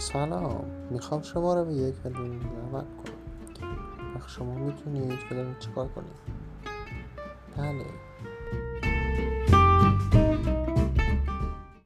سلام. می‌خوام شما رو به یک فیلم دعوت کنم. و شما می‌تونید فیلم چیکار کنید. بله.